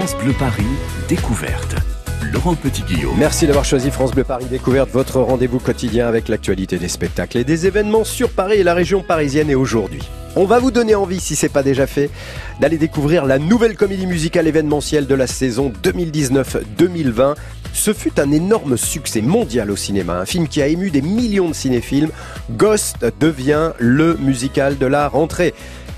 France Bleu Paris, découverte. Laurent Petit-Guillaume. Merci d'avoir choisi France Bleu Paris Découverte, votre rendez-vous quotidien avec l'actualité des spectacles et des événements sur Paris et la région parisienne et aujourd'hui. On va vous donner envie, si c'est pas déjà fait, d'aller découvrir la nouvelle comédie musicale événementielle de la saison 2019-2020. Ce fut un énorme succès mondial au cinéma, un film qui a ému des millions de cinéphiles. Ghost devient le musical de la rentrée.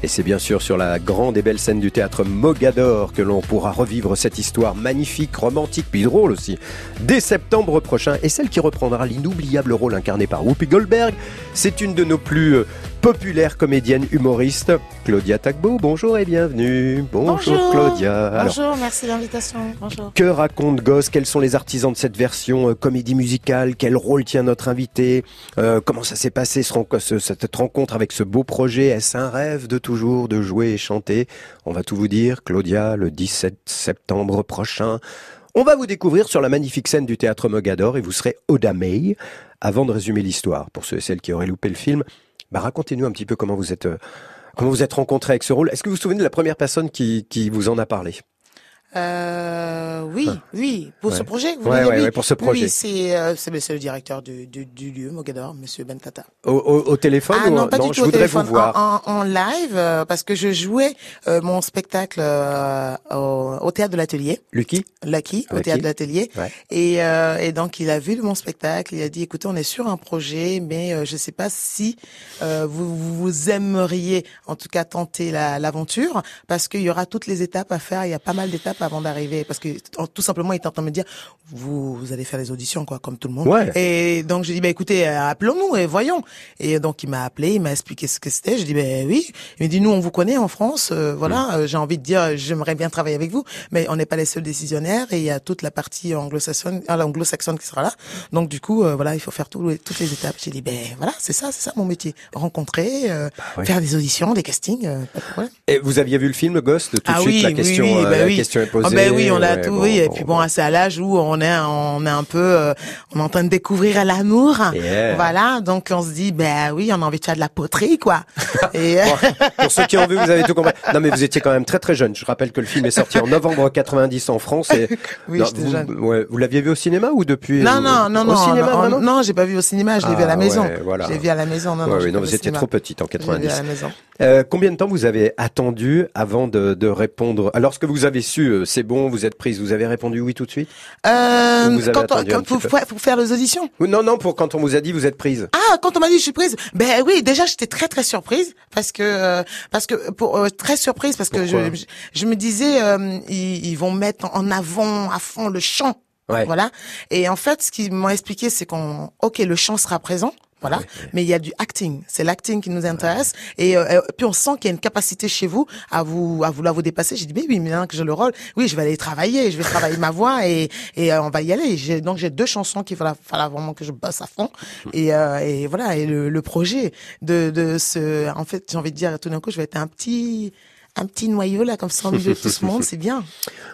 Et c'est bien sûr sur la grande et belle scène du théâtre Mogador que l'on pourra revivre cette histoire magnifique, romantique, puis drôle aussi, dès septembre prochain. Et celle qui reprendra l'inoubliable rôle incarné par Whoopi Goldberg, c'est une de nos plus populaires comédiennes humoristes, Claudia Tagbo. Bonjour et bienvenue. Bonjour, Claudia. Bonjour, merci de l'invitation. Bonjour. Que raconte Gosse? Quels sont les artisans de cette version euh, comédie musicale? Quel rôle tient notre invité? Euh, Comment ça s'est passé ce, cette rencontre avec ce beau projet? Est-ce un rêve de toujours de jouer et chanter? On va tout vous dire, Claudia, le 17 septembre prochain. On va vous découvrir sur la magnifique scène du théâtre Mogador et vous serez Oda May. Avant de résumer l'histoire, pour ceux et celles qui auraient loupé le film, bah, racontez-nous un petit peu comment vous êtes, euh, comment vous êtes rencontré avec ce rôle. Est-ce que vous vous souvenez de la première personne qui, qui vous en a parlé? Euh, oui, oui, pour ce projet. Vous ouais, ouais, pour ce projet. Oui, c'est euh, c'est le directeur du, du, du lieu, Mogador, Monsieur Bentata. Au, au, au téléphone ah, non, pas du tout je au voudrais téléphone, vous voir. En, en, en live, euh, parce que je jouais euh, mon spectacle euh, au, au, théâtre de l'atelier. Lucky. Lucky, au théâtre de l'atelier. Et, et donc il a vu mon spectacle, il a dit, écoutez, on est sur un projet, mais je sais pas si vous, vous aimeriez, en tout cas, tenter l'aventure, parce qu'il y aura toutes les étapes à faire. Il y a pas mal d'étapes avant d'arriver, parce que tout simplement, il est en train de me dire, vous, vous allez faire les auditions, quoi, comme tout le monde. Ouais. Et donc, j'ai dit, bah, écoutez, appelons-nous et voyons. Et donc, il m'a appelé, il m'a expliqué ce que c'était. Je dis, ben oui. Il m'a dit, nous, on vous connaît en France. Euh, voilà, euh, j'ai envie de dire, j'aimerais bien travailler avec vous, mais on n'est pas les seuls décisionnaires et il y a toute la partie anglo-saxonne, euh, anglo-saxonne qui sera là. Donc, du coup, euh, voilà, il faut faire tout, toutes les étapes. J'ai dit, ben voilà, c'est ça, c'est ça mon métier. Rencontrer, euh, ouais. faire des auditions, des castings. euh, pas de problème. Et vous aviez vu le film Ghost Tout de Ah suite, oui, la oui, question, oui, euh, bah la question est posée. Ah ben oui, on l'a Ouais, tout, bon, oui. Et puis bon. bon, c'est à l'âge où on est, on est un peu, euh, on est en train de découvrir l'amour. Yeah. Voilà, donc on se dit, ben oui, on a envie de faire de la poterie, quoi. Et pour ceux qui ont vu, vous avez tout compris. Non, mais vous étiez quand même très très jeune. Je rappelle que le film est sorti en novembre 90 en France. Et Oui, Non, j'étais vous, jeune. ouais, vous l'aviez vu au cinéma ou depuis non, euh, non, non, au non, cinéma non, vraiment non, j'ai pas vu au cinéma, je l'ai vu à Ah, la maison. ouais, voilà. Je l'ai vu à la maison, non, non. oui, non, vous étiez trop petite en Je l'ai vu à 90. la maison. Euh, combien de temps vous avez attendu avant de, de répondre? Alors, ce que vous avez su, c'est bon, vous êtes prise, vous avez répondu oui tout de suite Euh, Vous avez quand on, quand, pour, faire- les auditions. Non, non, pour quand on vous a dit vous êtes prise. Ah, quand on m'a dit je suis prise, ben oui, déjà j'étais très très surprise parce que euh, parce que pour euh, très surprise parce que je je me disais euh, ils, ils vont mettre en avant à fond le chant, Ouais. voilà. Et en fait, ce qu'ils m'ont expliqué, c'est qu'on ok le chant sera présent. Voilà, mais il y a du acting, c'est l'acting qui nous intéresse. Et euh, euh, puis on sent qu'il y a une capacité chez vous à vous à vouloir vous dépasser. J'ai dit mais oui, maintenant que j'ai le rôle, oui, je vais aller travailler, je vais travailler ma voix et et euh, on va y aller. J'ai- Donc j'ai deux chansons qu'il va falloir vraiment que je bosse à fond. Et euh, et voilà. Et le, le projet de de ce en fait j'ai envie de dire tout d'un coup je vais être un petit un petit noyau là comme ça au milieu de tout ce monde, c'est bien.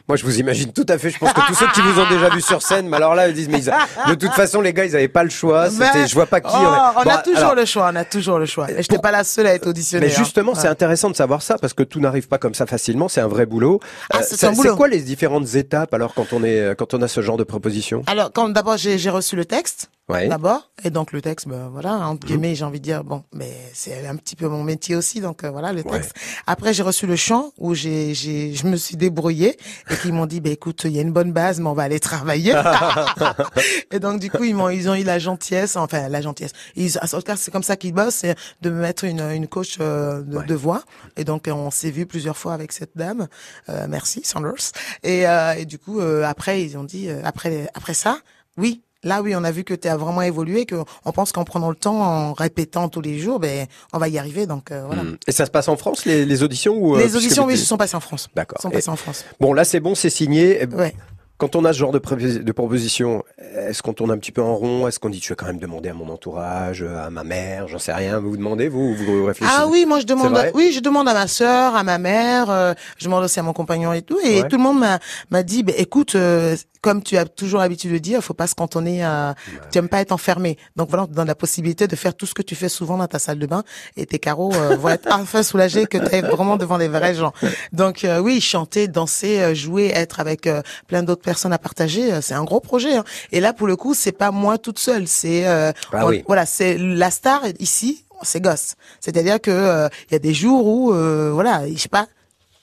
Moi, je vous imagine tout à fait. Je pense que tous ceux qui vous ont déjà vu sur scène, mais alors là, ils disent, mais ils de toute façon, les gars, ils avaient pas le choix. C'était, Ben, je vois pas qui. oh, aurait- on Bon, a toujours alors, le choix, on a toujours le choix. Et j'étais pas la seule à être auditionnée. Mais justement, hein. c'est intéressant de savoir ça parce que tout n'arrive pas comme ça facilement. C'est un vrai boulot. Ah, Euh, c'est quoi les différentes étapes alors quand on est quand on a ce genre de proposition? Alors, quand d'abord j'ai reçu le texte, Ouais. Mhm. d'abord, et donc le texte, ben voilà, entre guillemets, j'ai envie de dire, bon, mais c'est un petit peu mon métier aussi, donc euh, voilà le Ouais. texte. Après, j'ai reçu le chant où j'ai j'ai je me suis débrouillée et qu'ils m'ont dit, ben écoute, il y a une bonne base, mais on va aller travailler. et donc du coup, ils m'ont ils ont eu la gentillesse, enfin la gentillesse. Ils, en tout cas, c'est comme ça qu'ils bossent, c'est de me mettre une une coach euh, de, Ouais. de voix. Et donc on s'est vu plusieurs fois avec cette dame. Euh, merci Sanders. Et, euh, et du coup, euh, après ils ont dit, euh, après après ça, oui. Là, oui, on a vu que tu as vraiment évolué, que on pense qu'en prenant le temps, en répétant tous les jours, ben, on va y arriver. Donc euh, voilà. Hmm. Et ça se passe en France les, les auditions ou euh, Les auditions, oui, se sont passées en France. D'accord. Sont passées en France. Bon, là, c'est bon, c'est signé. Ouais. Quand on a ce genre de, de proposition, est-ce qu'on tourne un petit peu en rond? Est-ce qu'on dit, je vais quand même demander à mon entourage, à ma mère, j'en sais rien. Vous vous demandez, vous, vous réfléchissez? Ah oui, moi je demande, vrai? oui, je demande à ma sœur, à ma mère, euh, je demande aussi à mon compagnon et tout, et Ouais. tout le monde m'a dit, ben écoute, euh, comme tu as toujours l'habitude de dire, faut pas se cantonner à, tu aimes pas être enfermé. Donc voilà, on te donne la possibilité de faire tout ce que tu fais souvent dans ta salle de bain et tes carreaux euh, vont être enfin soulagés que tu es vraiment devant des vrais gens. Donc euh, oui, chanter, danser, euh, jouer, être avec plein d'autres personnes à partager, c'est un gros projet. Hein. Et là, pour le coup, c'est pas moi toute seule, c'est Ah oui. voilà, c'est la star ici, c'est gosse. C'est-à-dire que il y a des jours où voilà, je sais pas,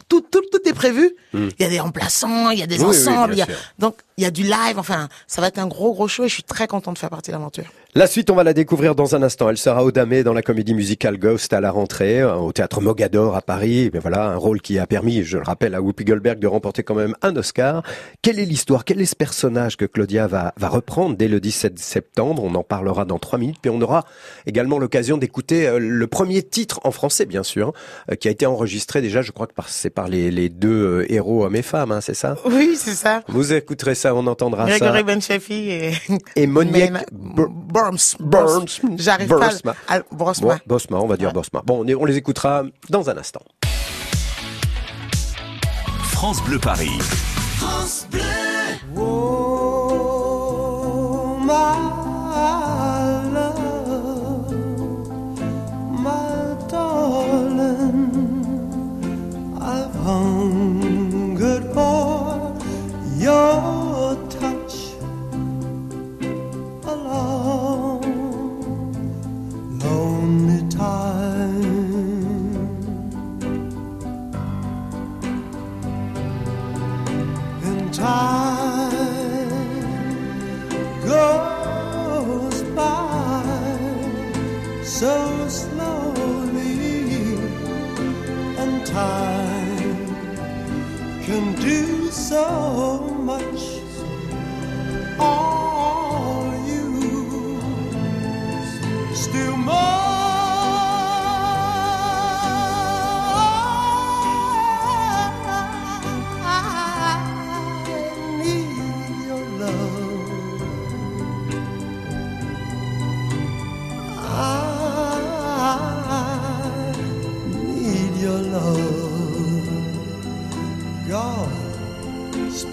tout, tout, tout est prévu. Il y a des remplaçants, il y a des Hmm. Oui, ensembles, il y a- donc il y a du live. Enfin, ça va être un gros gros show et je suis très content de faire partie de l'aventure. La suite, on va la découvrir dans un instant. Elle sera au Damé dans la comédie musicale Ghost à la rentrée, euh, au théâtre Mogador à Paris. Mais voilà, un rôle qui a permis, je le rappelle, à Whoopi Goldberg de remporter quand même un Oscar. Quelle est l'histoire? Quel est ce personnage que Claudia va, va reprendre dès le 17 septembre? On en parlera dans trois minutes. Puis on aura également l'occasion d'écouter euh, le premier titre en français, bien sûr, euh, qui a été enregistré déjà, je crois que c'est par les, les deux héros hommes et femmes, hein, c'est ça? Oui, c'est ça. Vous écouterez ça, on entendra ça. Grégory Benchefi et, Et Monique Bur- Burns. Burns. J'arrive pas à Bosma, on va dire Bosma. Bon, on, est- on les écoutera dans un instant. France Bleu Paris. Oh, my love, my darling, I've hungered time. And time goes by so slowly, and time can do so much.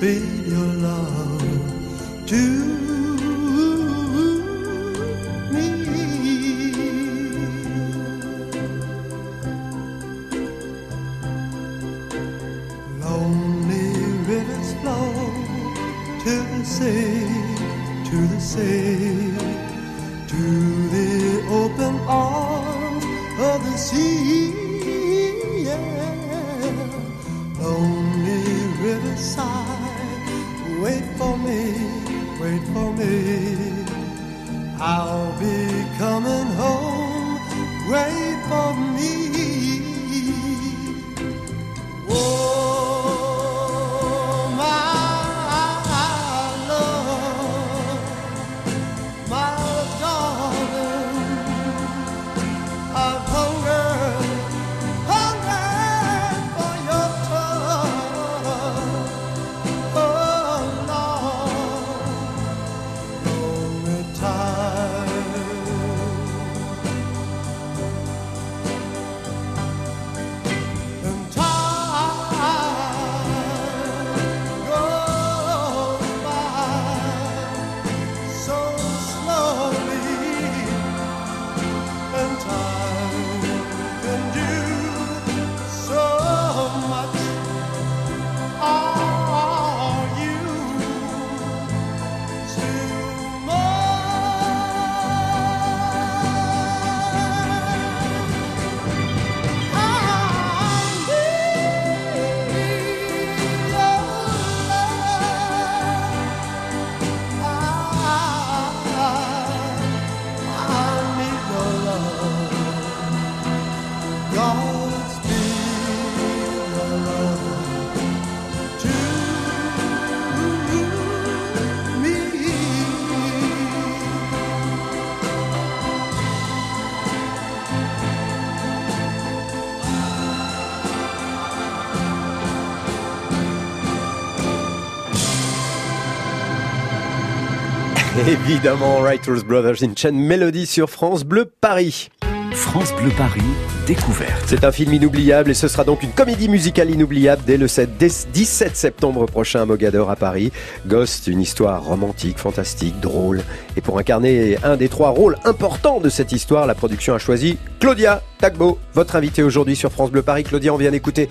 big Évidemment, Writers Brothers in Chain Melody sur France Bleu Paris. France Bleu Paris, découverte. C'est un film inoubliable et ce sera donc une comédie musicale inoubliable dès le 7 dès 17 septembre prochain à Mogador à Paris. Ghost, une histoire romantique, fantastique, drôle. Et pour incarner un des trois rôles importants de cette histoire, la production a choisi Claudia Tagbo, votre invitée aujourd'hui sur France Bleu Paris. Claudia, on vient d'écouter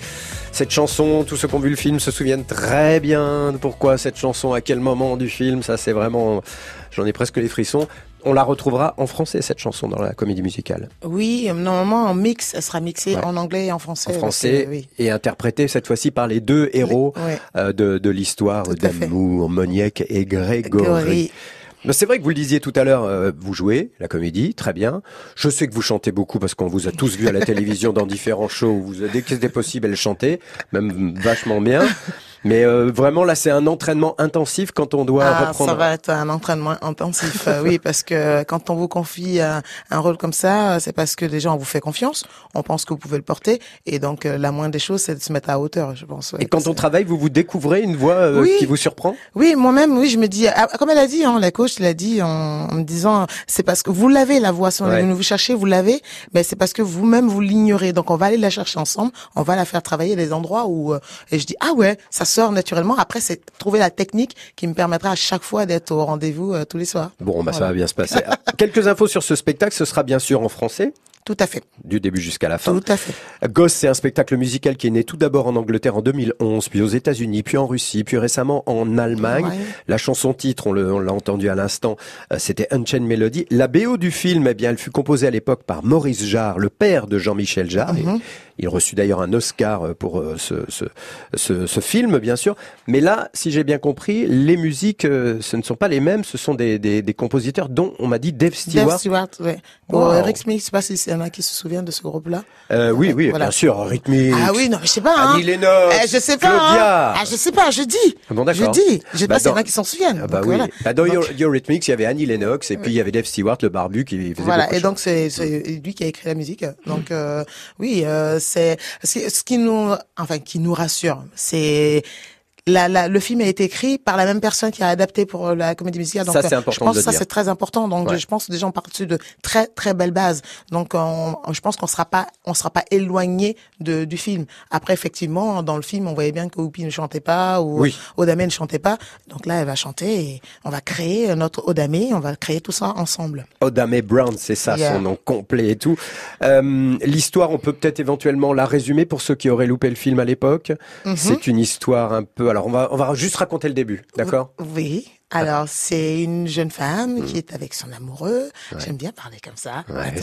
cette chanson. Tous ceux qui ont vu le film se souviennent très bien de pourquoi cette chanson, à quel moment du film. Ça, c'est vraiment, j'en ai presque les frissons. On la retrouvera en français, cette chanson, dans la comédie musicale. Oui, normalement en mix, elle sera mixée Ouais. en anglais et en français. En français, que, oui. et interprétée cette fois-ci par les deux héros euh, de, de l'histoire d'amour, Monique et Grégory. C'est vrai que vous le disiez tout à l'heure, euh, vous jouez la comédie, très bien. Je sais que vous chantez beaucoup parce qu'on vous a tous vu à la télévision dans différents shows où vous, dès que c'était possible, elle chantait, même vachement bien. Mais euh, vraiment là, c'est un entraînement intensif quand on doit Ah, reprendre. ça va être un entraînement intensif, euh, oui, parce que quand on vous confie un, un rôle comme ça, c'est parce que déjà on vous fait confiance, on pense que vous pouvez le porter, et donc euh, la moindre des choses, c'est de se mettre à hauteur, je pense. ouais. Et quand on travaille, vous vous découvrez une voix euh, Oui. qui vous surprend? Oui, moi-même, oui, je me dis, ah, comme elle a dit, hein, la coach l'a dit en, en me disant, c'est parce que vous l'avez la voix, si on Ouais. vous cherchez, vous l'avez, mais c'est parce que vous-même vous l'ignorez. Donc on va aller la chercher ensemble, on va la faire travailler des endroits où, euh, et je dis, ah ouais, ça sort naturellement. Après, c'est trouver la technique qui me permettra à chaque fois d'être au rendez-vous euh, tous les soirs. Bon, bah ça va bien se passer. Quelques infos sur ce spectacle, ce sera bien sûr en français, Tout à fait, du début jusqu'à la fin. tout à fait. Ghost, c'est un spectacle musical qui est né tout d'abord en Angleterre en 2011, puis aux États-Unis, puis en Russie, puis récemment en Allemagne. Ouais. La chanson titre, on l'a entendu à l'instant, euh, c'était Unchained Melody. La BO du film, eh bien, elle fut composée à l'époque par Maurice Jarre, le père de Jean-Michel Jarre. Mhm. Il reçut d'ailleurs un Oscar euh, pour euh, ce, ce, ce, ce film, bien sûr. Mais là, si j'ai bien compris, les musiques, euh, ce ne sont pas les mêmes, ce sont des, des, des compositeurs dont on m'a dit Dave Stewart. Dave Stewart. Pour Wow. euh, Rick Smith, je sais pas si c'est a qui se souviennent de ce groupe-là. Euh, oui, oui, Voilà. bien sûr, Rhythmix. Ah oui, non, mais je sais pas, hein. Annie Lennox, Eh, je sais pas. Claudia. hein. Ah, je sais pas, je dis. Ah bon, je dis. Je sais Bah, pas s'il y en a qui s'en souviennent. Ah bah Donc, oui. voilà. Bah, dans Donc, Your- Eurythmics, il y avait Annie Lennox et puis il y avait Dave Stewart, le barbu, qui faisait Voilà, et donc c'est c'est lui qui a écrit la musique. Donc euh, oui, euh, c'est ce qui nous enfin qui nous rassure, c'est la, la, le film a été écrit par la même personne qui a adapté pour la comédie musicale. Donc, Ça, c'est euh, important je pense de que ça, c'est très important. Donc, Ouais. je pense que déjà, on part de très, très belles bases. Donc, on, je pense qu'on sera pas, on sera pas éloigné de, du film. Après, effectivement, dans le film, on voyait bien que Whoopi ne chantait pas ou Oui. Odamé ne chantait pas. Donc là, elle va chanter et on va créer notre Odamé, on va créer tout ça ensemble. Odame Brown, c'est ça Yeah. son nom complet et tout. Euh, L'histoire, on peut peut-être éventuellement la résumer pour ceux qui auraient loupé le film à l'époque. Mhm. C'est une histoire un peu. Alors on va on va juste raconter le début, d'accord? Oui. Alors, c'est une jeune femme qui est avec son amoureux. J'aime bien parler comme ça. Ouais.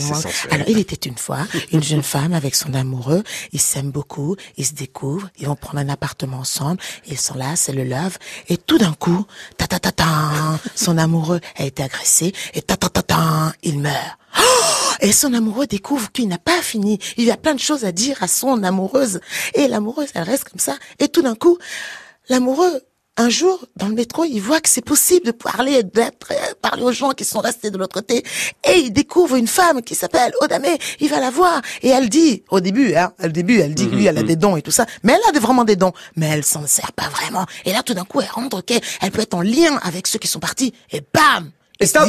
Alors, il était une fois une jeune femme avec son amoureux. Ils s'aiment beaucoup. Ils se découvrent. Ils vont prendre un appartement ensemble. Ils sont là, c'est le love. Et tout d'un coup, ta ta ta ta, son amoureux a été agressé. Et ta ta ta ta, il meurt. Oh et son amoureux découvre qu'il n'a pas fini. Il y a plein de choses à dire à son amoureuse. Et l'amoureuse, elle reste comme ça. Et tout d'un coup, l'amoureux, un jour, dans le métro, il voit que c'est possible de parler, d'être, euh, parler aux gens qui sont restés de l'autre côté. Et il découvre une femme qui s'appelle Odamé. Il va la voir. Et elle dit, au début, hein, au début, elle dit que lui, elle a des dons et tout ça. Mais elle a vraiment des dons. Mais elle s'en sert pas vraiment. Et là, tout d'un coup, elle rentre qu'elle peut être en lien avec ceux qui sont partis. Et bam! Et stop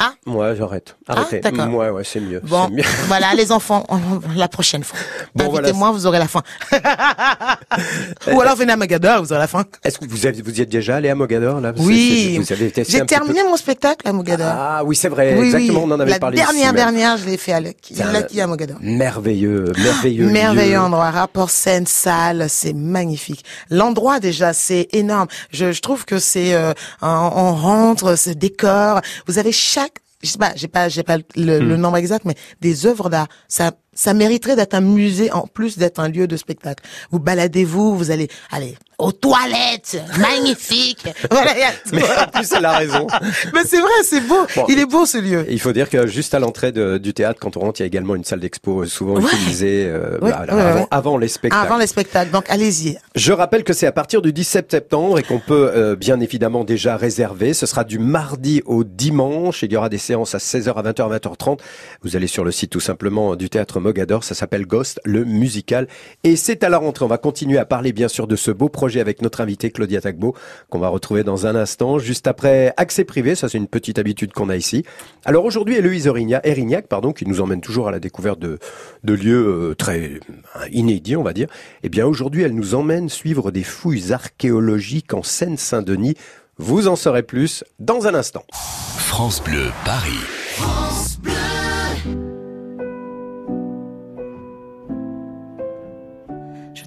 Ah, Ouais, j'arrête. Arrêtez. d'accord. Ouais, ouais, c'est mieux. Bon, mieux. voilà, les enfants, la prochaine fois. Bon, voilà. Invitez-moi, vous aurez la fin. Ou alors venez à Magador, vous aurez la fin. Est-ce que vous, avez, vous y êtes déjà allé à Mogador là? Oui, j'ai terminé mon spectacle à Mogador. Ah oui, c'est vrai. oui, exactement. oui. On en avait la parlé. ici dernière, dernière, je l'ai fait à Lucky, Lucky à Mogador. Merveilleux, merveilleux. Merveilleux endroit, rapport scène, salle, c'est magnifique. L'endroit déjà, c'est énorme. Je, je trouve que c'est, euh, on, on rentre, ce décor. Vous avez chaque, je sais pas, j'ai pas, j'ai pas le, Hmm. le nombre exact, mais des œuvres d'art. Ça, ça mériterait d'être un musée en plus d'être un lieu de spectacle. Vous baladez-vous, vous allez, allez, aux toilettes, magnifique. voilà. Mais en plus, elle a raison. Mais c'est vrai, c'est beau. Bon. Il est beau ce lieu. Il faut dire que juste à l'entrée du théâtre, quand on rentre, il y a également une salle d'expo euh, souvent Ouais. utilisée euh, Ouais, bah, ouais, avant, ouais. avant les spectacles. Avant les spectacles. Donc allez-y. Je rappelle que c'est à partir du 17 septembre et qu'on peut euh, bien évidemment déjà réserver. Ce sera du mardi au dimanche. Il y aura des séances à 16h, à 20h, à 20h30. Vous allez sur le site tout simplement du théâtre Mogador. Ça s'appelle Ghost, le musical. Et c'est à la rentrée. On va continuer à parler bien sûr de ce beau projet avec notre invitée Claudia Tagbo, qu'on va retrouver dans un instant, juste après Accès Privé. Ça, c'est une petite habitude qu'on a ici. Alors aujourd'hui, Héloïse Erignac, pardon, qui nous emmène toujours à la découverte de, de lieux euh, très euh, inédits, on va dire. Eh bien, aujourd'hui, elle nous emmène suivre des fouilles archéologiques en Seine-Saint-Denis. Vous en saurez plus dans un instant. France Bleu, Paris. Je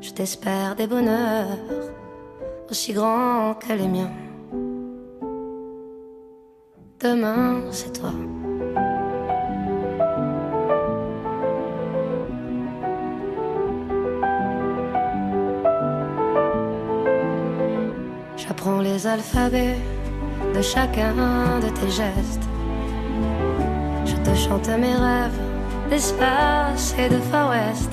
Je t'espère des bonheurs aussi grands que les miens. Demain, c'est toi. J'apprends les alphabets de chacun de tes gestes. Je te chante mes rêves d'espace et de Far West.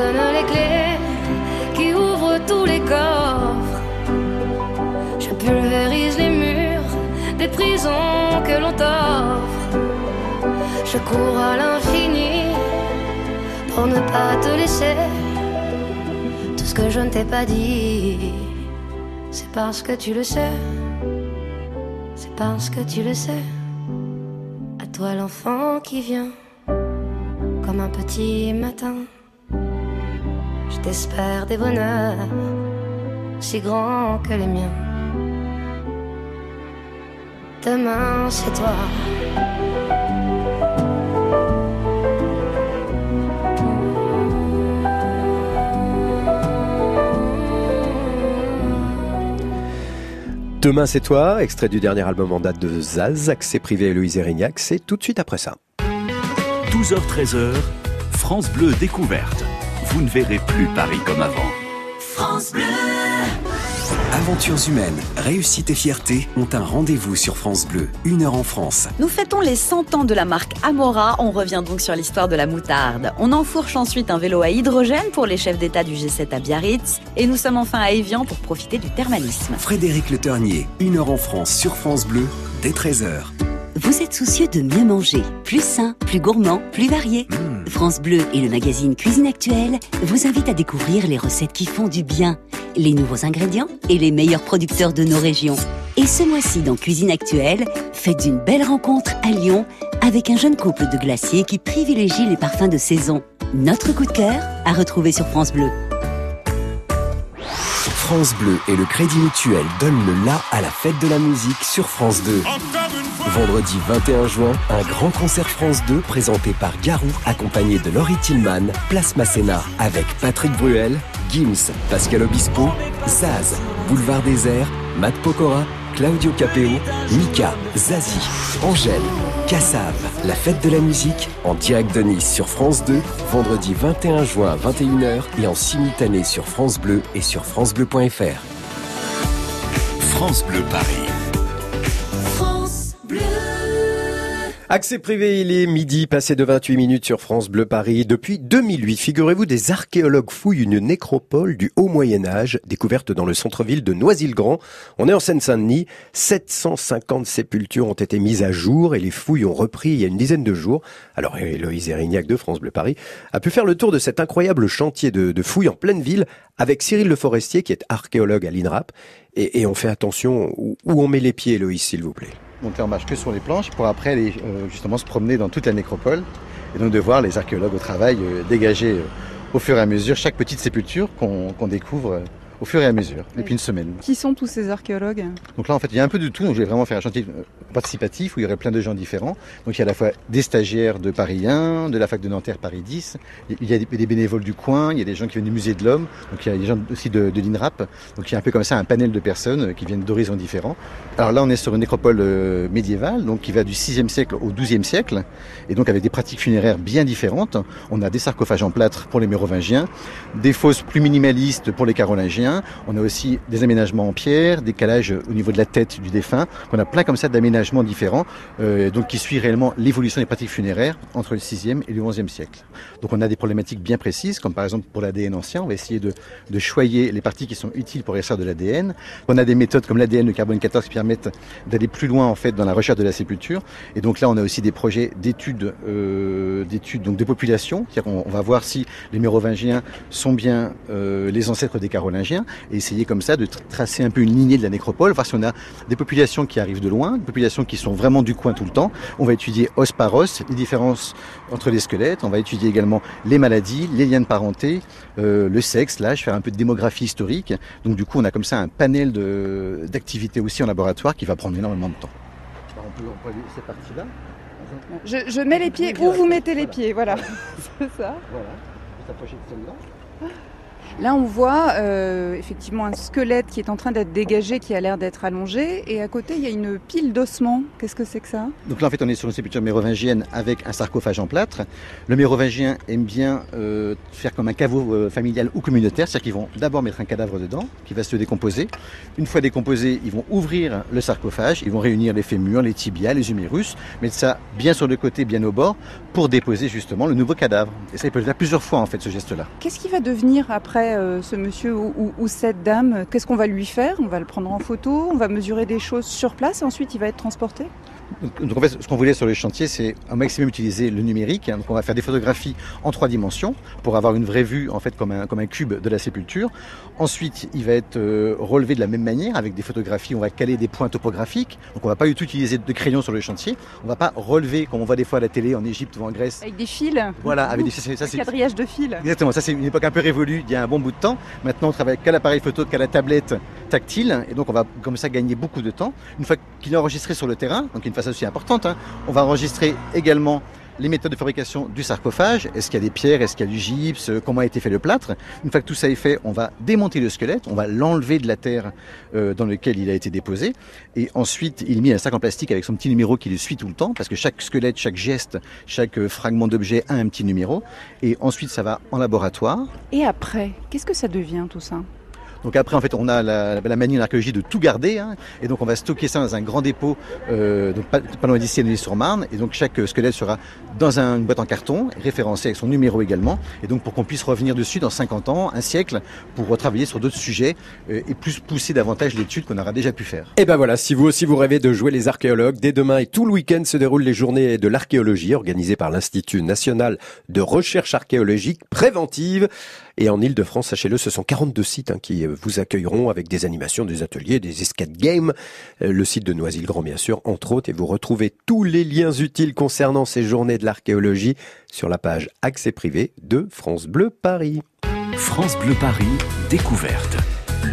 Donne les clés qui ouvrent tous les coffres. Je pulvérise les murs des prisons que l'on t'offre. Je cours à l'infini pour ne pas te laisser. Tout ce que je ne t'ai pas dit, c'est parce que tu le sais. C'est parce que tu le sais. À toi l'enfant qui vient comme un petit matin. Je t'espère des bonheurs si grands que les miens. Demain, c'est toi. Demain c'est toi, extrait du dernier album en date de Zaz, accès privé Héloïse Erignac, c'est tout de suite après ça. 12h-13h, France Bleu découverte. Vous ne verrez plus Paris comme avant. France Bleu. Aventures humaines, réussite et fierté ont un rendez-vous sur France Bleu, une heure en France. Nous fêtons les 100 ans de la marque Amora. On revient donc sur l'histoire de la moutarde. On enfourche ensuite un vélo à hydrogène pour les chefs d'État du G7 à Biarritz. Et nous sommes enfin à Evian pour profiter du thermalisme. Frédéric Le Ternier, une heure en France sur France Bleu, dès 13h. Vous êtes soucieux de mieux manger, plus sain, plus gourmand, plus varié France Bleu et le magazine Cuisine Actuelle vous invitent à découvrir les recettes qui font du bien, les nouveaux ingrédients et les meilleurs producteurs de nos régions. Et ce mois-ci dans Cuisine Actuelle, faites une belle rencontre à Lyon avec un jeune couple de glaciers qui privilégie les parfums de saison. Notre coup de cœur à retrouver sur France Bleu. France Bleu et le Crédit Mutuel donnent le la à la fête de la musique sur France 2. Vendredi 21 juin, un grand concert France 2 présenté par Garou, accompagné de Laurie Tillman, Place Masséna, avec Patrick Bruel, Gims, Pascal Obispo, Zaz, Boulevard Désert, Matt Pokora, Claudio Capeo, Mika, Zazie, Angèle, Cassav, la fête de la musique, en direct de Nice sur France 2, vendredi 21 juin à 21h et en simultané sur France Bleu et sur francebleu.fr. France Bleu Paris. Accès privé, il est midi, passé de 28 minutes sur France Bleu Paris. Depuis 2008, figurez-vous, des archéologues fouillent une nécropole du Haut Moyen-Âge, découverte dans le centre-ville de Noisy-le-Grand. On est en Seine-Saint-Denis. 750 sépultures ont été mises à jour et les fouilles ont repris il y a une dizaine de jours. Alors, Héloïse Erignac de France Bleu Paris a pu faire le tour de cet incroyable chantier de, fouilles en pleine ville avec Cyril Le Forestier, qui est archéologue à l'INRAP. Et, on fait attention où, où on met les pieds, Héloïse, s'il vous plaît. Monter en marche que sur les planches pour après aller euh, justement se promener dans toute la nécropole et donc de voir les archéologues au travail euh, dégager euh, au fur et à mesure chaque petite sépulture qu'on découvre au fur et à mesure, depuis une semaine. Qui sont tous ces archéologues? Donc là, en fait, il y a un peu de tout. Donc, je vais vraiment faire un chantier euh, participatif où il y aurait plein de gens différents. Donc, il y a à la fois des stagiaires de Paris 1, de la fac de Nanterre Paris 10. Il y a des, bénévoles du coin. Il y a des gens qui viennent du musée de l'homme. Donc, il y a des gens aussi de, de l'INRAP. Donc, il y a un peu comme ça un panel de personnes euh, qui viennent d'horizons différents. Alors là, on est sur une nécropole euh, médiévale, donc qui va du 6e siècle au 12e siècle. Et donc, avec des pratiques funéraires bien différentes. On a des sarcophages en plâtre pour les mérovingiens, des fosses plus minimalistes pour les carolingiens. On a aussi des aménagements en pierre, des calages au niveau de la tête du défunt. On a plein comme ça d'aménagements différents, euh, donc qui suit réellement l'évolution des pratiques funéraires entre le 6e et le 11e siècle. Donc on a des problématiques bien précises, comme par exemple pour l'ADN ancien, on va essayer de, choyer les parties qui sont utiles pour extraire de l'ADN. On a des méthodes comme l'ADN de carbone 14 qui permettent d'aller plus loin en fait dans la recherche de la sépulture. Et donc là on a aussi des projets d'études, euh, donc de population, on, on va voir si les mérovingiens sont bien euh, les ancêtres des carolingiens et essayer comme ça de tr- tracer un peu une lignée de la nécropole, voir si on a des populations qui arrivent de loin, des populations qui sont vraiment du coin tout le temps. On va étudier os par os, les différences entre les squelettes. On va étudier également les maladies, les liens de parenté, euh, le sexe, l'âge, faire un peu de démographie historique. Donc du coup, on a comme ça un panel de- d'activités aussi en laboratoire qui va prendre énormément de temps. On peut, on peut aller cette partie-là. je, je mets les pieds où vous mettez les pieds, voilà. C'est ça. Voilà. On peut s'approcher de celle-là. Là, on voit euh, effectivement un squelette qui est en train d'être dégagé, qui a l'air d'être allongé, et à côté, il y a une pile d'ossements. Qu'est-ce que c'est que ça? Donc là, en fait, on est sur une sépulture mérovingienne avec un sarcophage en plâtre. Le mérovingien aime bien euh, faire comme un caveau euh, familial ou communautaire, c'est-à-dire qu'ils vont d'abord mettre un cadavre dedans, qui va se décomposer. Une fois décomposé, ils vont ouvrir le sarcophage, ils vont réunir les fémurs, les tibias, les humérus, mettre ça bien sur le côté, bien au bord, pour déposer justement le nouveau cadavre. Et ça, il peut le faire plusieurs fois, en fait, ce geste-là. Qu'est-ce qui va devenir après euh, ce monsieur ou, cette dame Qu'est-ce qu'on va lui faire? On va le prendre en photo, on va mesurer des choses sur place, et ensuite il va être transporté? Donc, en fait, ce qu'on voulait sur le chantier, c'est un maximum utiliser le numérique. hein. Donc on va faire des photographies en trois dimensions pour avoir une vraie vue, en fait, comme un cube de la sépulture. Ensuite, il va être euh, relevé de la même manière avec des photographies. On va caler des points topographiques. Donc on va pas du tout utiliser de crayon sur le chantier. On va pas relever comme on voit des fois à la télé en Égypte ou en Grèce. Avec des fils Voilà, avec des ça, Un c'est quadrillage de fils Exactement, ça c'est une époque un peu révolue, il y a un bon bout de temps. Maintenant on travaille qu'à l'appareil photo, qu'à la tablette tactile, et donc on va comme ça gagner beaucoup de temps. Une fois qu'il est enregistré sur le terrain, donc une phase aussi importante, hein, on va enregistrer également les méthodes de fabrication du sarcophage, est-ce qu'il y a des pierres, est-ce qu'il y a du gypse, comment a été fait le plâtre? Une fois que tout ça est fait, on va démonter le squelette, on va l'enlever de la terre euh, dans lequel il a été déposé, et ensuite il dans un sac en plastique avec son petit numéro qui le suit tout le temps, parce que chaque squelette, chaque geste, chaque euh, fragment d'objet a un petit numéro, et ensuite ça va en laboratoire. Et après, qu'est-ce que ça devient tout ça? Donc après, en fait, on a la, la manie en archéologie de tout garder, hein, et donc on va stocker ça dans un grand dépôt, euh, donc pas, pas loin d'ici, à sur marne et donc chaque euh, squelette sera dans un- une boîte en carton, référencé avec son numéro également, et donc pour qu'on puisse revenir dessus dans 50 ans, un siècle, pour retravailler sur d'autres sujets euh, et plus pousser davantage l'étude qu'on aura déjà pu faire. Et ben voilà, si vous aussi vous rêvez de jouer les archéologues, dès demain et tout le week-end se déroulent les journées de l'archéologie organisées par l'Institut national de recherche archéologique préventive. Et en Ile-de-France, sachez-le, ce sont 42 sites hein, qui euh, vous accueilleront avec des animations, des ateliers, des escape games. Euh, Le site de Noisy-le-Grand, bien sûr, entre autres. Et vous retrouvez tous les liens utiles concernant ces journées de l'archéologie sur la page Accès privé de France Bleu Paris. France Bleu Paris, découverte.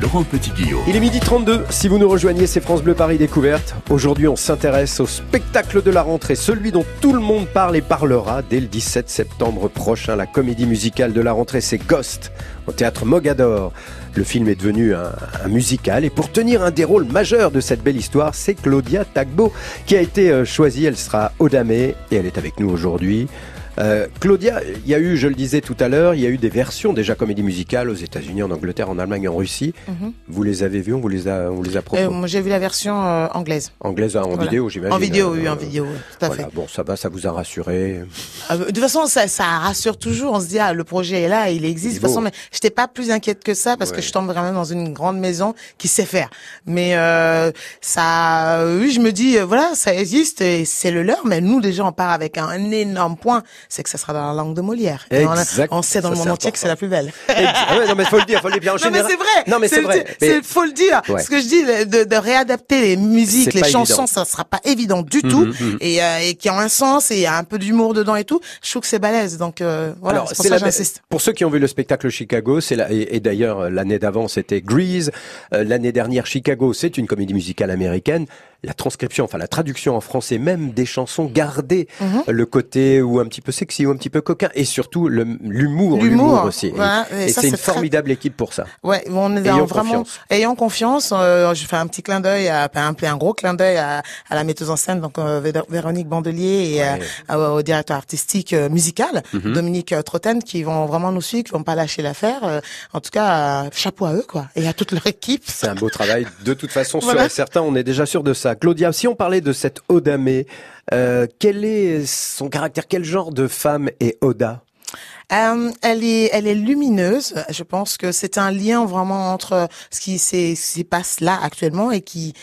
Laurent Petit-Guillaume. Il est midi 32. Si vous nous rejoignez, c'est France Bleu Paris Découverte. Aujourd'hui, on s'intéresse au spectacle de la rentrée, celui dont tout le monde parle et parlera dès le 17 septembre prochain. La comédie musicale de la rentrée, c'est Ghost, au théâtre Mogador. Le film est devenu un, musical et pour tenir un des rôles majeurs de cette belle histoire, c'est Claudia Tagbo qui a été euh, choisie. Elle sera au Damé et elle est avec nous aujourd'hui. Euh, Claudia, il y a eu, je le disais tout à l'heure, il y a eu des versions déjà comédie musicale aux États-Unis, en Angleterre, en Allemagne, en Russie. Mhm. Vous les avez vus, on vous les a, on les a Euh, J'ai vu la version euh, anglaise. Anglaise hein, en Voilà. vidéo, j'imagine. En vidéo, Euh, oui, en vidéo, tout à voilà, fait. Bon, ça va, ça vous a rassuré. Euh, de toute façon, ça, ça rassure toujours. On se dit, ah, le projet est là, il existe. De toute façon, mais j'étais pas plus inquiète que ça parce que je tombe vraiment dans une grande maison qui sait faire. Mais euh, ça, oui, je me dis, euh, voilà, ça existe et c'est le leur. Mais nous, déjà, on part avec un énorme point. C'est que ça sera dans la langue de Molière. Et on, a- Exact. on sait dans Ça, le monde entier que c'est la plus belle. Ah ouais, non mais faut le dire, faut le dire bien en Non mais général. c'est vrai. Non mais c'est vrai. Mais- faut le dire. Ouais. Ce que je dis, de, de réadapter les musiques, les chansons, évident. ça sera pas évident du Mhm, tout. mhm. Et, euh, et qui ont un sens et il y a un peu d'humour dedans et tout. Je trouve que c'est balèze. Donc euh, voilà. Alors, c'est pour ça j'insiste. pour ceux qui ont vu le spectacle Chicago, c'est la, et, et d'ailleurs l'année d'avant c'était Grease, Euh, l'année dernière Chicago, c'est une comédie musicale américaine. La transcription, enfin la traduction en français même des chansons gardait Mhm. le côté ou un petit peu sexy ou un petit peu coquin et surtout l'humour, L'humour, aussi. Et- c'est une très- formidable équipe pour ça. Ouais, on est en vraiment confiance. ayant confiance. euh, je fais un petit clin d'œil, à, un, un gros clin d'œil à, à la metteuse en scène, donc euh, Vé- Véronique Bandelier et Ouais. euh, au directeur artistique euh, musical Mhm. Dominique Trotten, qui vont vraiment nous suivre, qui vont pas lâcher l'affaire. En tout cas, chapeau à eux quoi, et à toute leur équipe. C'est un beau travail. De toute façon, sûr Voilà. et certain, on est déjà sûr de ça. Claudia, si on parlait de cette Odamé, euh, quel est son caractère? Quel genre de femme est Oda? Euh, elle est, elle est lumineuse. Je pense que c'est un lien vraiment entre ce qui s'est- ce qui se passe là actuellement et qui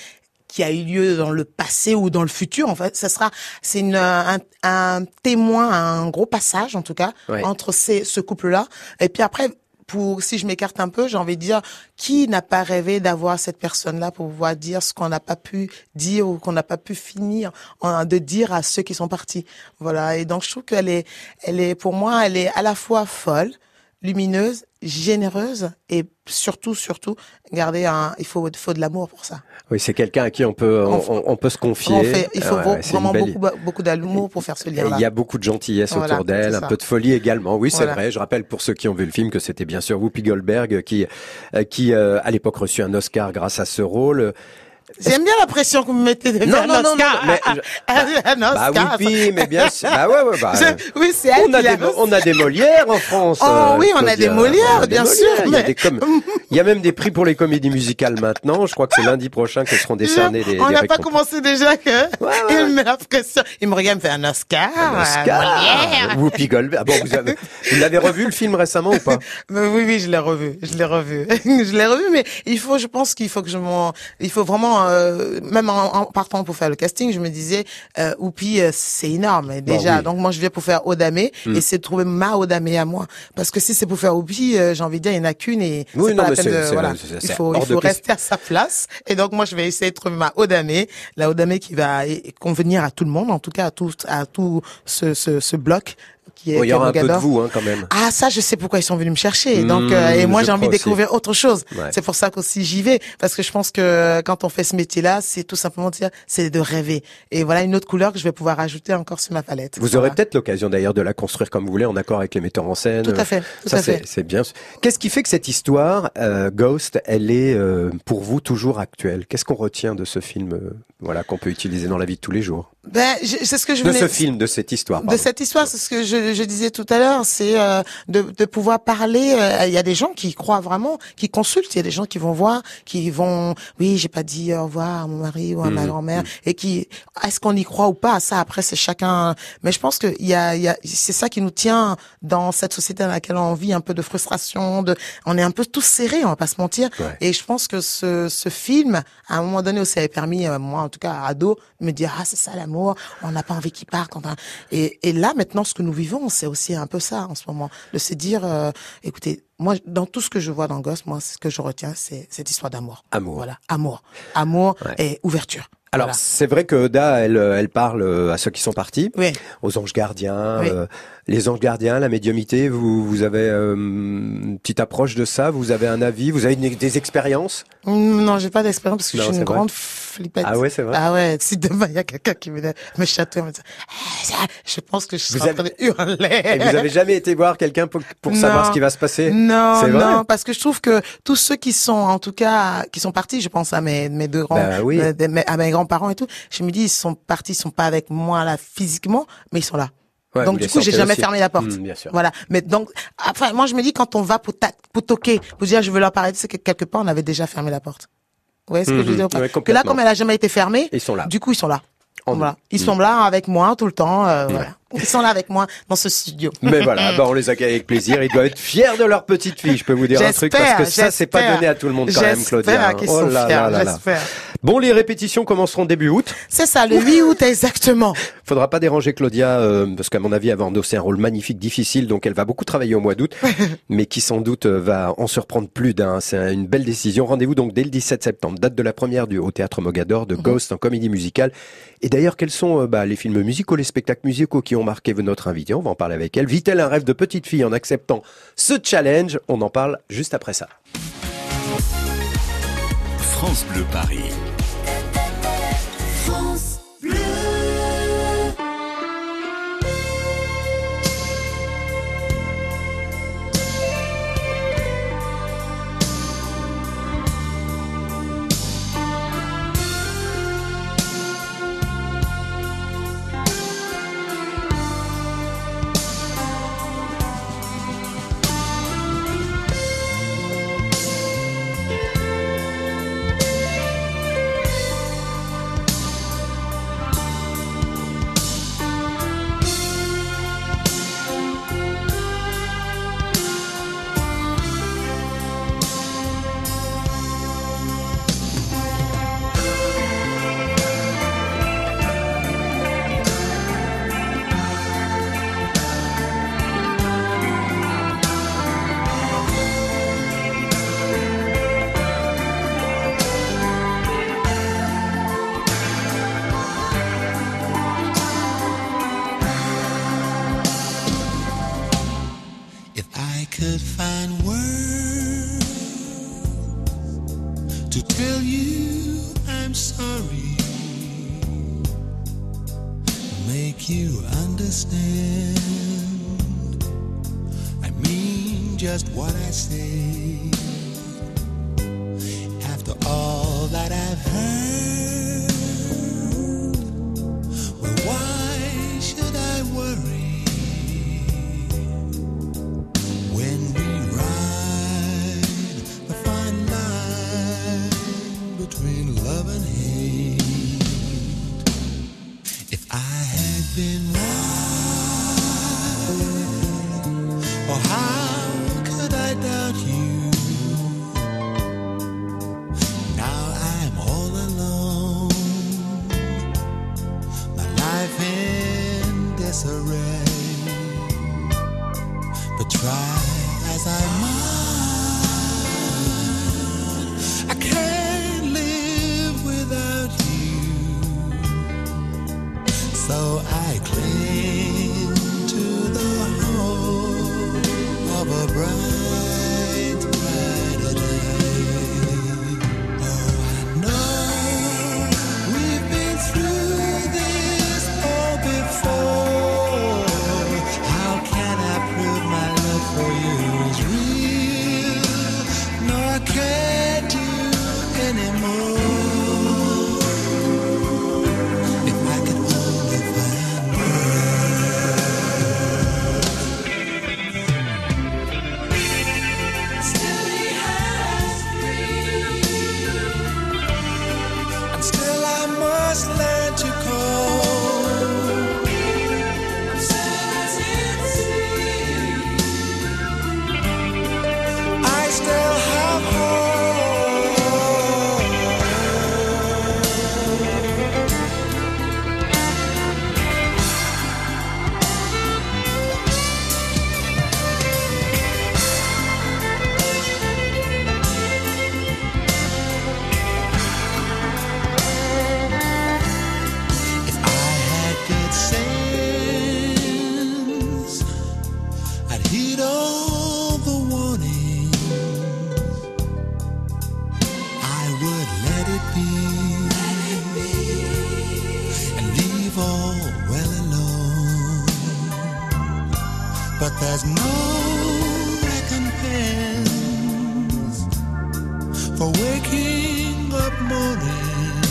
qui a eu lieu dans le passé ou dans le futur. En fait, ça sera, c'est une, un, un témoin, un gros passage en tout cas Ouais. entre ces, ce couple-là. Et puis après, pour si je m'écarte un peu, j'ai envie de dire qui n'a pas rêvé d'avoir cette personne-là pour pouvoir dire ce qu'on n'a pas pu dire ou qu'on n'a pas pu finir de dire à ceux qui sont partis. Voilà. Et donc je trouve qu'elle est, elle est pour moi, elle est à la fois folle, lumineuse, généreuse et surtout, surtout, garder un, il faut, il faut de l'amour pour ça. Oui, c'est quelqu'un à qui on peut, on, On- on- on peut se confier. On fait- il faut Ouais, vraiment belle- beaucoup, beaucoup d'amour pour faire ce Et lien-là. Il y a beaucoup de gentillesse Voilà, autour d'elle, un peu de folie également. Oui, c'est Voilà. vrai. Je rappelle pour ceux qui ont vu le film que c'était bien sûr Whoopi Goldberg qui, euh, qui euh, à l'époque reçut un Oscar grâce à ce rôle. J'aime bien la pression que vous me mettez de Non, non, non, non, mais- un Bah Oscar. Whoopi, mais bien sûr. Bah ouais, ouais, bah, Je- oui, c'est elle on a, des, on a des Molières en France. Oh euh, oui, on a des Molières, bien sûr, Il y, a mais- des com- il y a même des prix pour les comédies musicales maintenant. Je crois que c'est lundi prochain que seront décernés des, On n'a pas commencé déjà que il me met la pression. Il me regarde, il me fait un Oscar. Un Oscar. Whoopi Goldberg. Ah bon, vous avez- vous l'avez revu le film récemment ou pas? Mais oui, oui, je l'ai revu, je l'ai revu, je l'ai revu. Mais il faut, je pense qu'il faut que je m'en, il faut vraiment, euh, même en, en partant pour faire le casting, je me disais, euh, Oupi, euh, c'est énorme déjà. Bah oui. Donc moi, je viens pour faire Odamé Hmm. et c'est de trouver ma Odamé à moi. Parce que si c'est pour faire Oupi, euh, j'ai envie de dire, il n'y en a qu'une et Oui, c'est pas la peine de, voilà. Il faut, il faut rester à sa place. Et donc moi, je vais essayer de trouver ma Odamé, la Odamé qui va convenir à tout le monde, en tout cas à tout, à tout ce, ce, ce bloc qui est. Bon, Il y aura un peu de vous hein, quand même. Ah ça je sais pourquoi ils sont venus me chercher Mmh, donc euh, et moi j'ai envie de aussi. découvrir autre chose Ouais. c'est pour ça qu'aussi j'y vais parce que je pense que quand on fait ce métier là c'est tout simplement dire c'est de rêver et voilà une autre couleur que je vais pouvoir ajouter encore sur ma palette Vous aurez peut-être l'occasion d'ailleurs de la construire comme vous voulez, en accord avec les metteurs en scène. Tout à fait, tout Ça, à c'est- fait. C'est bien. Qu'est-ce qui fait que cette histoire, euh, Ghost, elle est euh, pour vous toujours actuelle? Qu'est-ce qu'on retient de ce film, euh, voilà, qu'on peut utiliser dans la vie de tous les jours? Ben c'est ce que je De venais ce film, de cette histoire. de cette histoire, c'est ce que je, je disais tout à l'heure, c'est euh, de, de pouvoir parler. euh, Il y a des gens qui y croient vraiment, qui consultent. Il y a des gens qui vont voir, qui vont, oui, j'ai pas dit au revoir à mon mari ou à ma Mhm, grand-mère, mhm. et qui, est-ce qu'on y croit ou pas? Ça, après, c'est chacun. Mais je pense que il y a, il y a, c'est ça qui nous tient dans cette société dans laquelle on vit un peu de frustration. De, on est un peu tous serrés, on va pas se mentir. Ouais. Et je pense que ce, ce film, à un moment donné aussi, avait permis, euh, moi en tout cas, à ado, de me dire ah c'est ça l'amour, on n'a pas envie qu'il parte. Quand on- et, et là maintenant, ce que nous vivons, c'est aussi un peu ça en ce moment, de se dire, euh, écoutez, moi dans tout ce que je vois dans Ghost, moi ce que je retiens, c'est cette histoire d'amour. Amour. Voilà, amour, amour Ouais. et ouverture. Alors Voilà. c'est vrai que Oda, elle, euh, elle parle euh, à ceux qui sont partis, Oui. aux anges gardiens, Oui. euh, les anges gardiens, la médiumité. Vous, vous avez euh, une petite approche de ça? Vous avez un avis? Vous avez une- des expériences? Mm, Non, j'ai pas d'expérience parce que Non, je suis une vrai. grande flippette. Ah ouais, c'est vrai. Ah ouais, si demain il y a quelqu'un qui me chatouiller, me ça, je pense que je avez- en train de hurler. Et vous avez jamais été voir quelqu'un pour, pour savoir ce qui va se passer? Non, vrai? non, parce que je trouve que tous ceux qui sont, en tout cas, qui sont partis, je pense à mes, mes deux grands, Bah oui. euh, mes- à mes grands-parents et tout, je me dis, ils sont partis, ils sont pas avec moi là physiquement, mais ils sont là. Ouais, donc du coup, j'ai jamais aussi. fermé la porte. Mm, bien sûr. Voilà. Mais donc, enfin, moi, je me dis, quand on va pour, ta- pour toquer, pour dire, je veux leur parler, c'est que quelque part, on avait déjà fermé la porte. Vous voyez ce que je veux Mhm. dire Ouais, Que là, comme elle a jamais été fermée, Ils sont là. du coup, ils sont là. En Voilà. nous. Ils Mm. sont là avec moi tout le temps. euh, voilà. Qui sont là avec moi dans ce studio. Mais voilà, bah on les accueille avec plaisir. Ils doivent être fiers de leur petite fille, je peux vous dire un truc, parce que ça, c'est pas donné à tout le monde quand même, Claudia. J'espère qu'ils Oh sont là fiers, là là j'espère. Bon, les répétitions commenceront début août. C'est ça, le 8 août exactement. Faudra pas déranger Claudia, euh, parce qu'à mon avis, elle va endosser un rôle magnifique, difficile, donc elle va beaucoup travailler au mois d'août, mais qui sans doute euh, va en surprendre plus d'un. C'est une belle décision. Rendez-vous donc dès le 17 septembre, date de la première du au Théâtre Mogador de Ghost en comédie musicale. Et d'ailleurs, quels sont euh, bah, les films musicaux, les spectacles musicaux qui ont marqué notre invitée On va en parler avec elle. Vit-elle un rêve de petite fille en acceptant ce challenge? On en parle juste après ça. France Bleu Paris. To tell you I'm sorry, make you understand. I mean just what I say. Recompense for waking up morning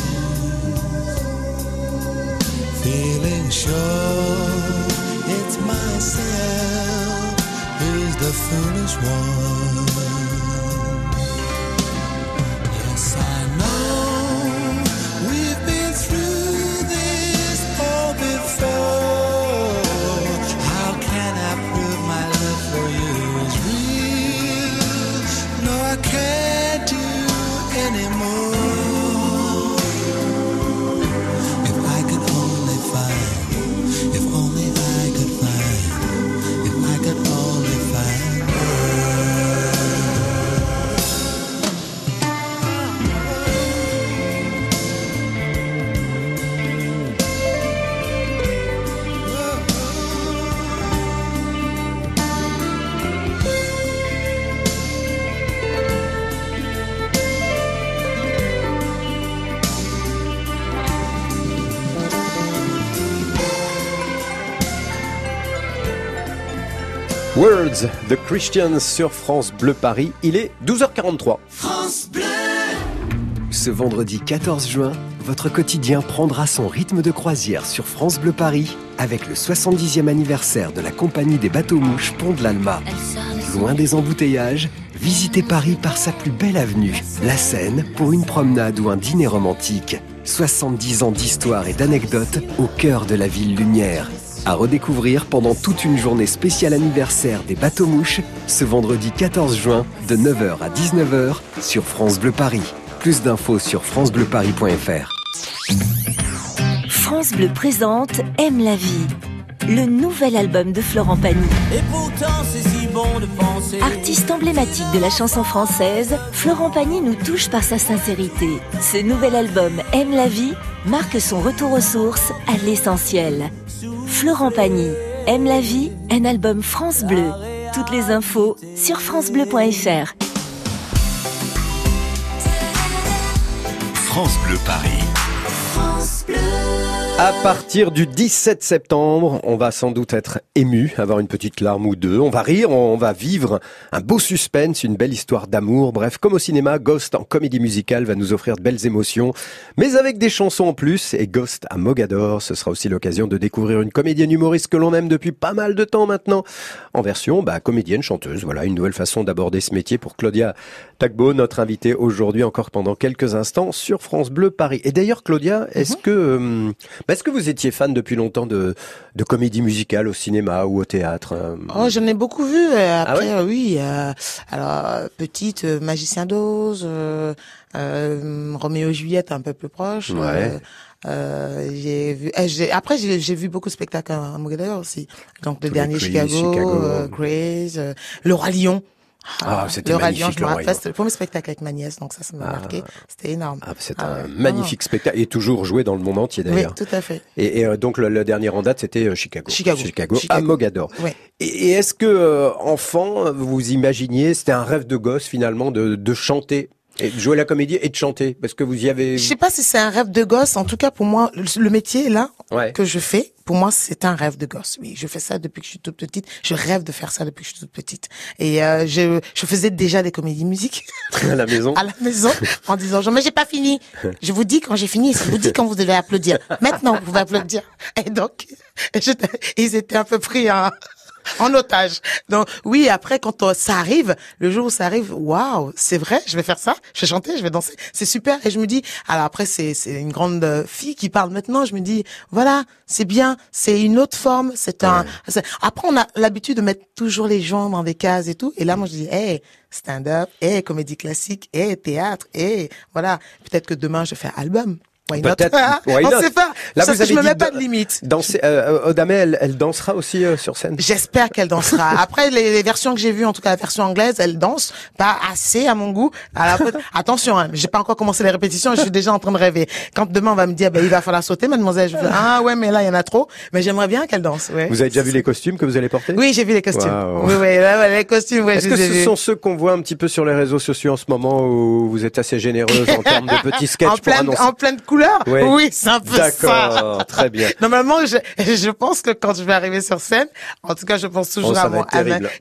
feeling sure it's myself who's the foolish one. The Christians sur France Bleu Paris. Il est 12h43. France Bleu. Ce vendredi 14 juin, votre quotidien prendra son rythme de croisière sur France Bleu Paris avec le 70e anniversaire de la compagnie des bateaux-mouches Pont de l'Alma. Loin des embouteillages, visitez Paris par sa plus belle avenue, la Seine, pour une promenade ou un dîner romantique. 70 ans d'histoire et d'anecdotes au cœur de la ville lumière. À redécouvrir pendant toute une journée spéciale anniversaire des bateaux-mouches ce vendredi 14 juin de 9h à 19h sur France Bleu Paris. Plus d'infos sur francebleuparis.fr. France Bleu présente Aime la vie, le nouvel album de Florent Pagny. Et pourtant c'est si bon de penser. Artiste emblématique de la chanson française, Florent Pagny nous touche par sa sincérité. Ce nouvel album Aime la vie marque son retour aux sources, à l'essentiel. Florent Pagny, Aime la vie, un album France Bleu. Toutes les infos sur francebleu.fr. France Bleu Paris. À partir du 17 septembre, on va sans doute être ému, avoir une petite larme ou deux. On va rire, on va vivre un beau suspense, une belle histoire d'amour. Bref, comme au cinéma, Ghost en comédie musicale va nous offrir de belles émotions, mais avec des chansons en plus. Et Ghost à Mogador, ce sera aussi l'occasion de découvrir une comédienne humoriste que l'on aime depuis pas mal de temps maintenant, en version bah, comédienne chanteuse. Voilà, une nouvelle façon d'aborder ce métier pour Claudia Tagbo, notre invitée aujourd'hui encore pendant quelques instants sur France Bleu Paris. Et d'ailleurs, Claudia, est-ce que euh, bah, est-ce que vous étiez fan depuis longtemps de, de comédie musicale au cinéma ou au théâtre euh, Oh, j'en ai beaucoup vu. euh, Ah Après, ouais euh, oui. euh, alors, petite, Magicien d'Oz, Roméo et Juliette, un peu plus proche. Ouais. euh, j'ai vu. j'ai- après, j'ai vu beaucoup de spectacles à Mogador aussi. Donc, le Tous dernier Chicago, Chicago. euh, Grace, euh, Le Roi Lion. Ah, c'était le Roi Lion, magnifique, je le me rappelle, c'était le premier spectacle avec ma nièce, donc ça, ça m'a Ah. marqué. C'était énorme. Ah, c'est Ah un ouais. magnifique spectacle et toujours joué dans le monde entier Oui, d'ailleurs. tout à fait. Et, et, euh, donc le, le dernier en date c'était euh, Chicago. Chicago. à Chicago. Mogador. Ouais. Et, et est-ce que euh, enfant vous imaginiez c'était un rêve de gosse finalement de, de chanter et de jouer la comédie et de chanter parce que vous y avez. Je sais pas si c'est un rêve de gosse. En tout cas, pour moi, le, métier là Ouais. que je fais, pour moi, c'est un rêve de gosse. Oui, je fais ça depuis que je suis toute petite. Je rêve de faire ça depuis que je suis toute petite. Et euh, je, je faisais déjà des comédies musiques à la maison. à la maison en disant genre, mais j'ai pas fini. Je vous dis quand j'ai fini. Je vous dis quand vous devez applaudir. Maintenant, vous pouvez applaudir. Et donc, ils étaient un peu pris en, en otage. Donc oui, après quand ça arrive, le jour où ça arrive, waouh, c'est vrai, je vais faire ça, je vais chanter, je vais danser, c'est super. Et je me dis, alors après c'est c'est une grande fille qui parle maintenant. Je me dis, voilà, c'est bien, c'est une autre forme, c'est un. Après on a l'habitude de mettre toujours les gens dans des cases et tout. Et là moi je dis, hey, stand-up, hey, comédie classique, hey, théâtre, hey, voilà. Peut-être que demain je fais album. Why not? Peut-être. Why On not? sait pas. Là, Sauf vous que je me mets pas de- limite. Danser, euh, Odamé, elle, elle dansera aussi euh, sur scène. J'espère qu'elle dansera. Après, les, les versions que j'ai vues, en tout cas la version anglaise, elle danse pas assez à mon goût. Alors, après, attention, hein, j'ai pas encore commencé les répétitions, je suis déjà en train de rêver. Quand demain on va me dire, ben, il va falloir sauter, mademoiselle, je vais dire, ah ouais, mais là il y en a trop. Mais j'aimerais bien qu'elle danse. Ouais. Vous avez déjà vu les costumes que vous allez porter? Oui, j'ai vu les costumes. Oui, oui, ouais, les costumes, ouais, Est-ce que ce sont ceux qu'on voit un petit peu sur les réseaux sociaux en ce moment où vous êtes assez généreuse en termes de petits sketchs en pour pleine, annoncer? en pleine couleur? Oui, c'est un peu ça. D'accord, très bien. Normalement, je, je pense que quand je vais arriver sur scène, en tout cas, je pense toujours Oh, à mon.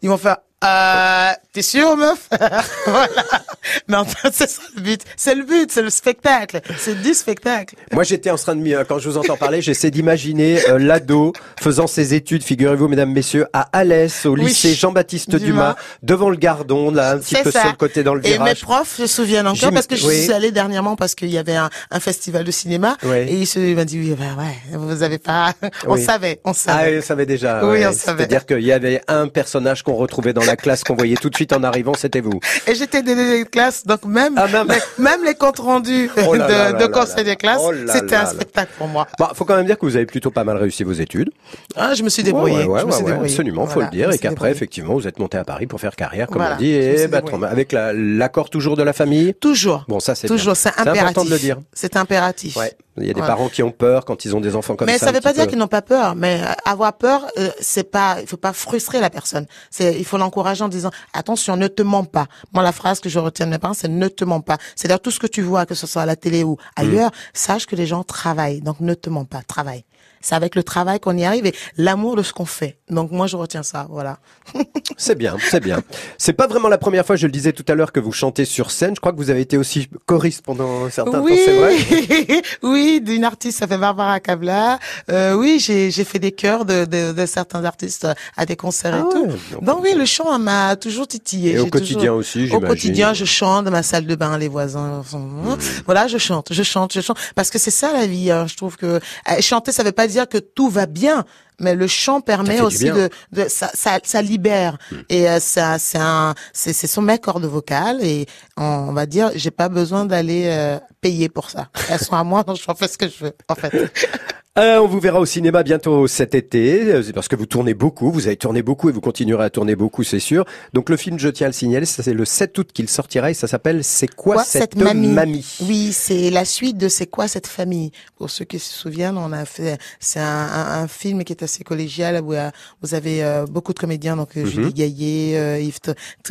Ils vont faire, euh, t'es sûr, meuf? voilà. Mais enfin, c'est ça le but. C'est le but, c'est le spectacle. C'est du spectacle. Moi, j'étais en train de, m'y- quand je vous entends parler, j'essaie d'imaginer euh, l'ado faisant ses études, figurez-vous, mesdames, messieurs, à Alès, au Oui. lycée Jean-Baptiste Dumas, Dumas. devant le Gardon, là, un petit peu ça. sur le côté dans le Et mes virage. profs se souviennent encore parce que je oui. suis allée dernièrement parce qu'il y avait un, un festival de cinéma Ouais. et ils se ils m'ont dit oui ben ouais vous avez pas on Oui. savait on Ah, savait oui, on savait déjà. Oui, ouais. on savait. C'est-à-dire qu'il y avait un personnage qu'on retrouvait dans la classe qu'on voyait tout de suite en arrivant, c'était vous. Et j'étais déléguée de classe, donc même, Ah, même. les, même les comptes rendus Oh là de, là de là conseil là. des classes, Oh c'était un là. spectacle pour moi. Bon, faut quand même dire que vous avez plutôt pas mal réussi vos études. Ah, je me suis débrouillée. Ouais, ouais, je me suis absolument, faut Voilà, le dire. Et qu'après, effectivement, vous êtes monté à Paris pour faire carrière, comme Voilà, on dit, et bah, avec la- l'accord toujours de la famille. Toujours. Bon, ça c'est Toujours, c'est impératif. important de le dire. C'est impératif. Ouais. Il y a des parents qui ont peur quand ils ont des enfants comme mais ça. ça un veut pas dire qu'ils n'ont pas peur. Mais avoir peur, euh, c'est pas, il faut pas frustrer la personne. C'est, il faut l'encourager en disant attention, ne te mens pas. Moi, la phrase que je retiens de mes parents, c'est ne te mens pas. C'est-à-dire tout ce que tu vois, que ce soit à la télé ou ailleurs, Mm. sache que les gens travaillent. Donc ne te mens pas, travaille. C'est avec le travail qu'on y arrive et l'amour de ce qu'on fait. Donc moi, je retiens ça. Voilà. C'est bien, c'est bien. C'est pas vraiment la première fois, je le disais tout à l'heure, que vous chantez sur scène. Je crois que vous avez été aussi choriste pendant un certain oui, temps, c'est vrai oui, d'une artiste, ça fait Barbara Cabla. Euh, oui, j'ai fait des chœurs de, de, de certains artistes à des concerts et tout. Donc oui, le chant m'a toujours titillé. Et au quotidien toujours- aussi, Au j'imagine. quotidien, je chante dans ma salle de bain, les voisins. sont- Voilà, je chante, je chante, je chante. Parce que c'est ça la vie. hein. Je trouve que euh, chanter, ça veut pas dire que tout va bien. Mais le chant permet aussi de, de ça, ça, ça libère et euh, ça, c'est un, c'est, c'est sur mes cordes vocales et on va dire, j'ai pas besoin d'aller euh, payer pour ça. Elles sont à moi, donc je fais ce que je veux en fait. Euh, on vous verra au cinéma bientôt cet été, parce que vous tournez beaucoup, vous avez tourné beaucoup et vous continuerez à tourner beaucoup, c'est sûr. Donc le film, je tiens à le signaler, c'est le 7 août qu'il sortira et ça s'appelle C'est quoi, Quoi, cette, mamie, Oui, c'est la suite de C'est quoi cette famille? Pour ceux qui se souviennent, on a fait c'est un, un, un film qui est assez collégial où euh, vous avez euh, beaucoup de comédiens donc euh, Mhm. Julie Gaillet, euh, Yves,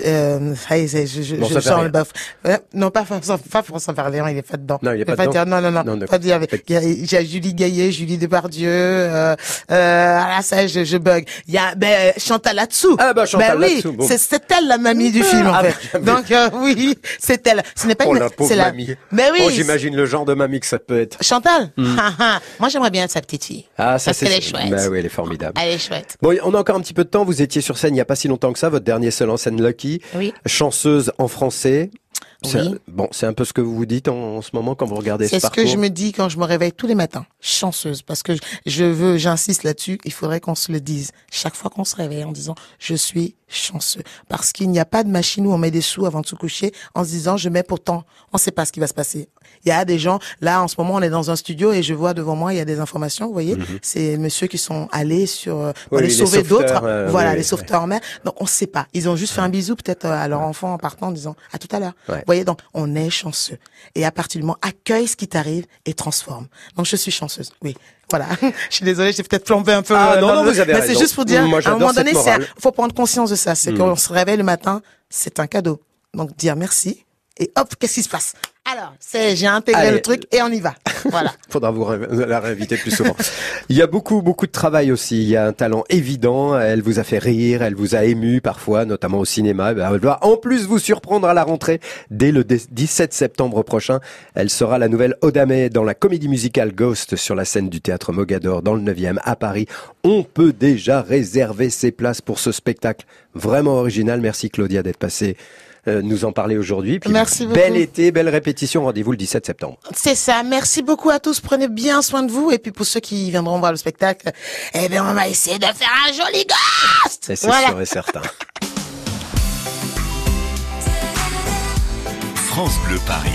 euh, ah, je, je, Bon, je rien. le baf. Ouais, non pas François, pas François Berléand, il est pas dedans. Non, il est pas dedans Non non non, Non, d'accord. pas dire. Il y a, il y a Julie Gaillet, Julie Depardieu. Euh, euh, ah là ça je, je bug. Il y a ben Chantal là-dessous. Ah bah Chantal ben, oui, bon. c'est elle la mamie du film en Ah, fait. bah, Donc euh, oui, c'est elle. Ce n'est pas Oh une c'est la mamie. Mais oui. Oh, j'imagine le genre de mamie que ça peut être. Chantal ah. Moi, j'aimerais bien être sa petite fille. Ah, ça Parce c'est qu'elle est chouette. Bah oui, est formidable. Elle est chouette. Bon, on a encore un petit peu de temps. Vous étiez sur scène il n'y a pas si longtemps que ça, votre dernier seul en scène Lucky. Oui. Chanceuse en français. C'est-. Bon, c'est un peu ce que vous vous dites en, en ce moment quand vous regardez ce C'est ce parcours. que je me dis quand je me réveille tous les matins. Chanceuse. Parce que je veux, j'insiste là-dessus, il faudrait qu'on se le dise. Chaque fois qu'on se réveille en disant, je suis chanceux. Parce qu'il n'y a pas de machine où on met des sous avant de se coucher en se disant, je mets pourtant, on ne sait pas ce qui va se passer. Il y a des gens, là, en ce moment, on est dans un studio et je vois devant moi, il y a des informations, vous voyez. C'est monsieur qui sont allés sur, euh, pour Mhm. Oui, les sauver sauveteurs, d'autres. euh, voilà, oui, les sauveteurs en mer. Donc, on ne sait pas. Ils ont juste fait un bisou peut-être euh, à leur enfant en partant en disant, à tout à l'heure. Ouais. Vous voyez, donc, on est chanceux. Et à partir du moment, accueille ce qui t'arrive et transforme. Donc, je suis chanceuse. Oui. Voilà. je suis désolée, j'ai peut-être plombé un peu. Ah, euh, non, non, le- vous avez Mais c'est juste pour dire, Moi, à un moment donné, morale. faut prendre conscience de ça. C'est Mm. qu'on se réveille le matin, c'est un cadeau. Donc, dire merci. Et hop, qu'est-ce qui se passe? Alors, c'est, j'ai intégré Allez. le truc et on y va. Voilà. Faudra vous la réinviter plus souvent. Il y a beaucoup, beaucoup de travail aussi. Il y a un talent évident. Elle vous a fait rire, elle vous a ému parfois, notamment au cinéma. Eh ben, Elle doit en plus vous surprendre à la rentrée dès le dé- 17 septembre prochain. Elle sera la nouvelle Odame dans la comédie musicale Ghost sur la scène du théâtre Mogador dans le 9e à Paris. On peut déjà réserver ses places pour ce spectacle vraiment original. Merci Claudia d'être passée nous en parler aujourd'hui. Puis Merci beaucoup. Bel été, belle répétition. Rendez-vous le 17 septembre. C'est ça. Merci beaucoup à tous. Prenez bien soin de vous. Et puis pour ceux qui viendront voir le spectacle, eh bien, on va essayer de faire un joli ghost. C'est Voilà. sûr et certain. France Bleu Paris.